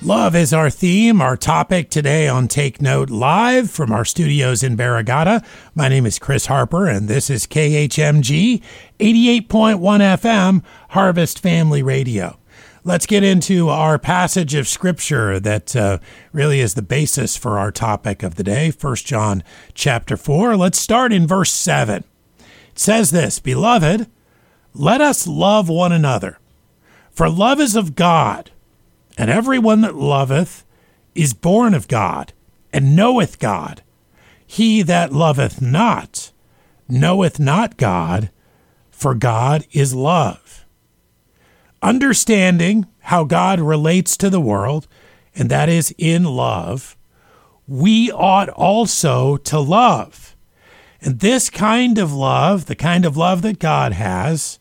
Love is our theme, our topic today on Take Note Live from our studios in Barrigada. My name is Chris Harper, and this is KHMG 88.1 FM Harvest Family Radio. Let's get into our passage of scripture that uh, really is the basis for our topic of the day, 1 John chapter 4. Let's start in verse 7. It says this Beloved, let us love one another, for love is of God and everyone that loveth is born of God, and knoweth God. He that loveth not knoweth not God, for God is love. Understanding how God relates to the world, and that is in love, we ought also to love. And this kind of love, the kind of love that God has,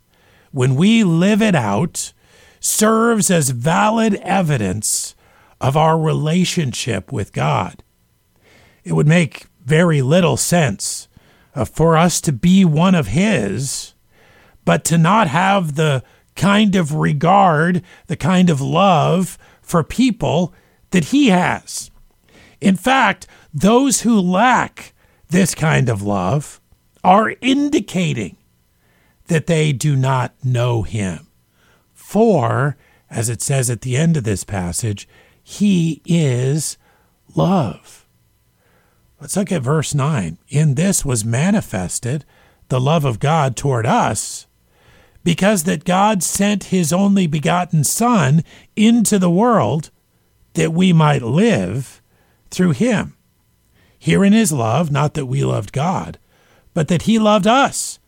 when we live it out, serves as valid evidence of our relationship with God. It would make very little sense uh, for us to be one of His, but to not have the kind of regard, the kind of love for people that He has. In fact, those who lack this kind of love are indicating that they do not know Him. For, as it says at the end of this passage, he is love. Let's look at verse 9. In this was manifested the love of God toward us, because that God sent his only begotten Son into the world that we might live through him. Herein is love, not that we loved God, but that he loved us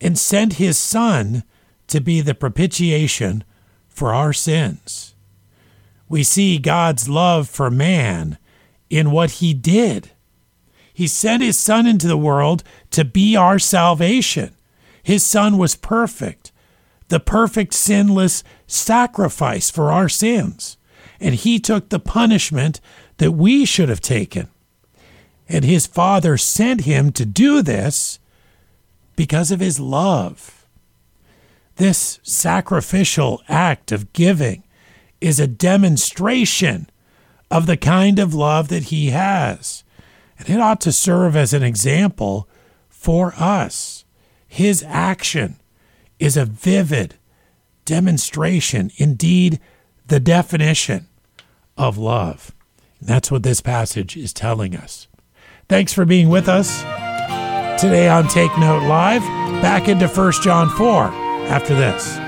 and sent his Son to be the propitiation for our sins. We see God's love for man in what he did. He sent his Son into the world to be our salvation. His Son was perfect, the perfect sinless sacrifice for our sins. And he took the punishment that we should have taken. And his Father sent him to do this because of his love. This sacrificial act of giving is a demonstration of the kind of love that he has. And it ought to serve as an example for us. His action is a vivid demonstration, indeed, the definition of love. And that's what this passage is telling us. Thanks for being with us today on Take Note Live. Back into 1 John 4 after this.